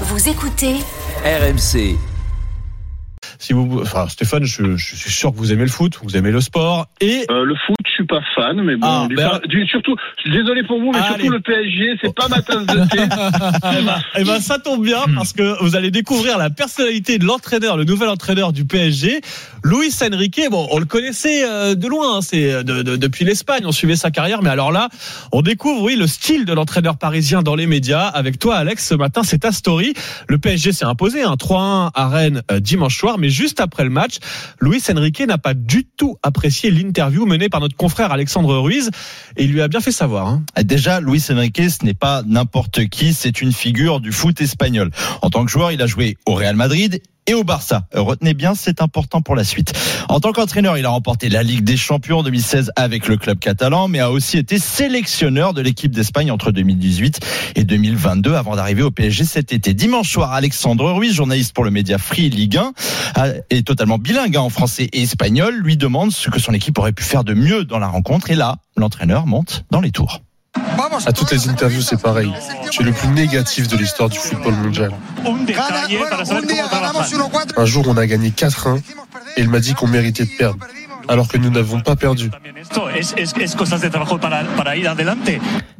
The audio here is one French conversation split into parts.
Vous écoutez RMC. Si vous, enfin, Stéphane, je, je suis sûr que vous aimez le foot, vous aimez le sport et Euh, le foot, je suis pas fan, mais bon, Ah, ben- du- surtout, désolé pour vous, mais Allez. surtout le PSG, c'est pas ma tasse de thé. Eh ben, eh ben, ça tombe bien parce que vous allez découvrir la personnalité de l'entraîneur, le nouvel entraîneur du PSG, Luis Enrique. Bon, on le connaissait euh, de loin, hein, c'est de- de- depuis l'Espagne, on suivait sa carrière, mais alors là, on découvre oui le style de l'entraîneur parisien dans les médias. Avec toi, Alex, ce matin, c'est ta story. Le PSG s'est imposé, un 3-1 à Rennes euh, dimanche soir, mais juste après le match, Luis Enrique n'a pas du tout apprécié l'interview menée par notre confrère Alexandre Ruiz et il lui a bien fait savoir. hein. Déjà, Luis Enrique, ce n'est pas n'importe qui, c'est une figure du foot espagnol. En tant que joueur, il a joué au Real Madrid et au Barça. Retenez bien, c'est important pour la suite. En tant qu'entraîneur, il a remporté la Ligue des Champions en 2016 avec le club catalan, mais a aussi été sélectionneur de l'équipe d'Espagne entre 2018 et 2022 avant d'arriver au PSG cet été. Dimanche soir, Alexandre Ruiz, journaliste pour le média Free Ligue 1, a- est totalement bilingue hein, en français et espagnol, lui demande ce que son équipe aurait pu faire de mieux dans la rencontre et là, l'entraîneur monte dans les tours. À toutes les interviews, c'est pareil. Tu es le plus négatif de l'histoire du football mondial. Un jour, on a gagné 4-1 et il m'a dit qu'on méritait de perdre, alors que nous n'avons pas perdu.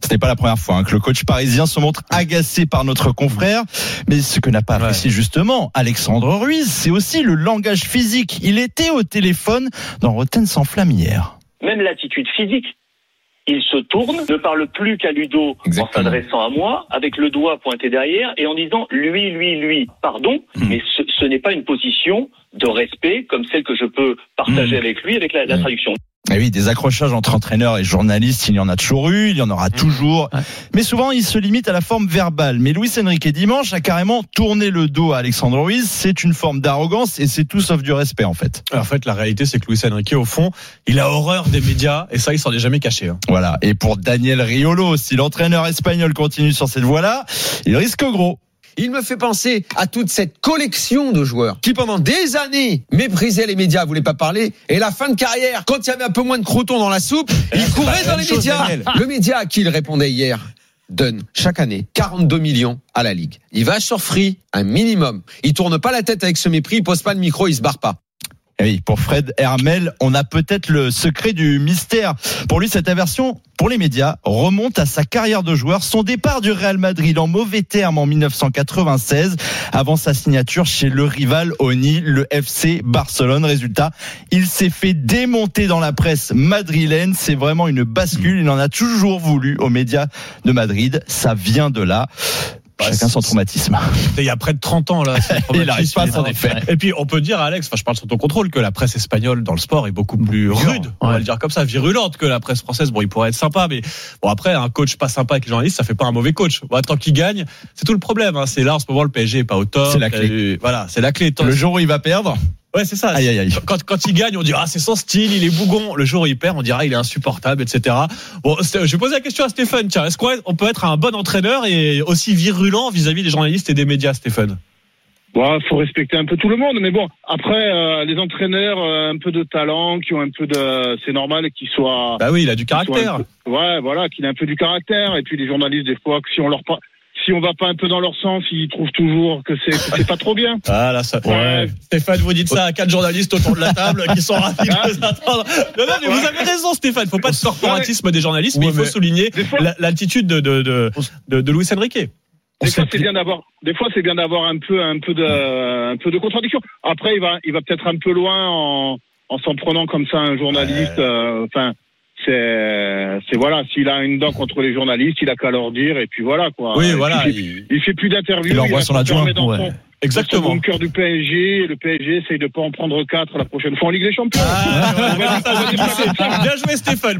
Ce n'est pas la première fois hein, que le coach parisien se montre agacé par notre confrère. Mais ce que n'a pas apprécié justement Alexandre Ruiz, c'est aussi le langage physique. Il était au téléphone dans Rotten sans flamme hier. même l'attitude physique. Il se tourne, ne parle plus qu'à Ludo en s'adressant à moi, avec le doigt pointé derrière et en disant lui, lui, lui. Pardon, mais ce, ce n'est pas une position de respect comme celle que je peux partager Mm. avec lui avec la, la Mm. traduction. Et oui, des accrochages entre entraîneurs et journalistes, il y en a toujours eu, il y en aura toujours. Ouais. Mais souvent, il se limite à la forme verbale. Mais Luis Enrique dimanche a carrément tourné le dos à Alexandre Ruiz. C'est une forme d'arrogance et c'est tout sauf du respect en fait. En fait, la réalité, c'est que Luis Enrique, au fond, il a horreur des médias et ça, il s'en est jamais caché. hein. Voilà. Et pour Daniel Riolo, si l'entraîneur espagnol continue sur cette voie-là, il risque gros. Il me fait penser à toute cette collection de joueurs qui pendant des années méprisaient les médias, voulaient pas parler, et la fin de carrière, quand il y avait un peu moins de croutons dans la soupe, il courait dans les médias. Le média à qui il répondait hier donne chaque année 42 millions à la Ligue. Il va sur Free, un minimum. Il tourne pas la tête avec ce mépris, il pose pas le micro, il se barre pas. Et oui, pour Fred Hermel, on a peut-être le secret du mystère. Pour lui, cette aversion, pour les médias, remonte à sa carrière de joueur, son départ du Real Madrid en mauvais termes en 1996, avant sa signature chez le rival Oni, le FC Barcelone. Résultat, il s'est fait démonter dans la presse madrilène. C'est vraiment une bascule. Il en a toujours voulu aux médias de Madrid. Ça vient de là. Chacun son traumatisme. Il y a près de 30 ans, là. Il n'arrive pas traumatisme. défaire. Et puis, on peut dire, Alex, enfin, je parle sur ton contrôle, que la presse espagnole dans le sport est beaucoup plus rude, on va le dire comme ça, virulente que la presse française. Bon, il pourrait être sympa, mais bon, après, un coach pas sympa avec les journalistes, ça fait pas un mauvais coach. Bon, tant qu'il gagne, c'est tout le problème. hein. C'est là, en ce moment, le PSG est pas au top. C'est la clé. Voilà, c'est la clé. Le jour où il va perdre, Ouais, c'est ça. Aïe, aïe, aïe. Quand, quand il gagne, on dira, ah, c'est son style, il est bougon. Le jour où il perd, on dira, il est insupportable, etc. Bon, je vais poser la question à Stéphane. Tiens, est-ce qu'on on peut être un bon entraîneur et aussi virulent vis-à-vis des journalistes et des médias, Stéphane? Bon, faut respecter un peu tout le monde, mais bon, après, euh, les entraîneurs, euh, un peu de talent, qui ont un peu de, c'est normal qu'ils soient, Bah oui, il a du caractère. peu- ouais, voilà, qu'il ait un peu du caractère, et puis les journalistes, des fois, que si on leur pas, si on va pas un peu dans leur sens, ils trouvent toujours que c'est, pas trop bien. Ah là, ça. Ouais. Stéphane, vous dites ça à quatre journalistes autour de la table qui sont ravis de vous entendre. Non, non, mais vous avez raison, Stéphane. Faut pas de corporatisme des journalistes, mais il faut mais- souligner Des fois- la- l'attitude de, de, de, de, de Luis Enrique. Des fois, c'est bien d'avoir, des fois, c'est bien d'avoir un peu, un peu de, un peu de contradiction. Après, il va, il va peut-être un peu loin en, en s'en prenant comme ça un journaliste. euh, Enfin, c'est, c'est voilà, s'il a une dent contre les journalistes, il a qu'à leur dire et puis voilà quoi. Oui, voilà. il- il, fait plus d'interviews. Il envoie son adjoint, ouais. Exactement. son bunker du PSG. Le PSG essaye de pas en prendre quatre la prochaine fois en Ligue des Champions. Ah, ouais, ouais, Bien joué, Stéphane.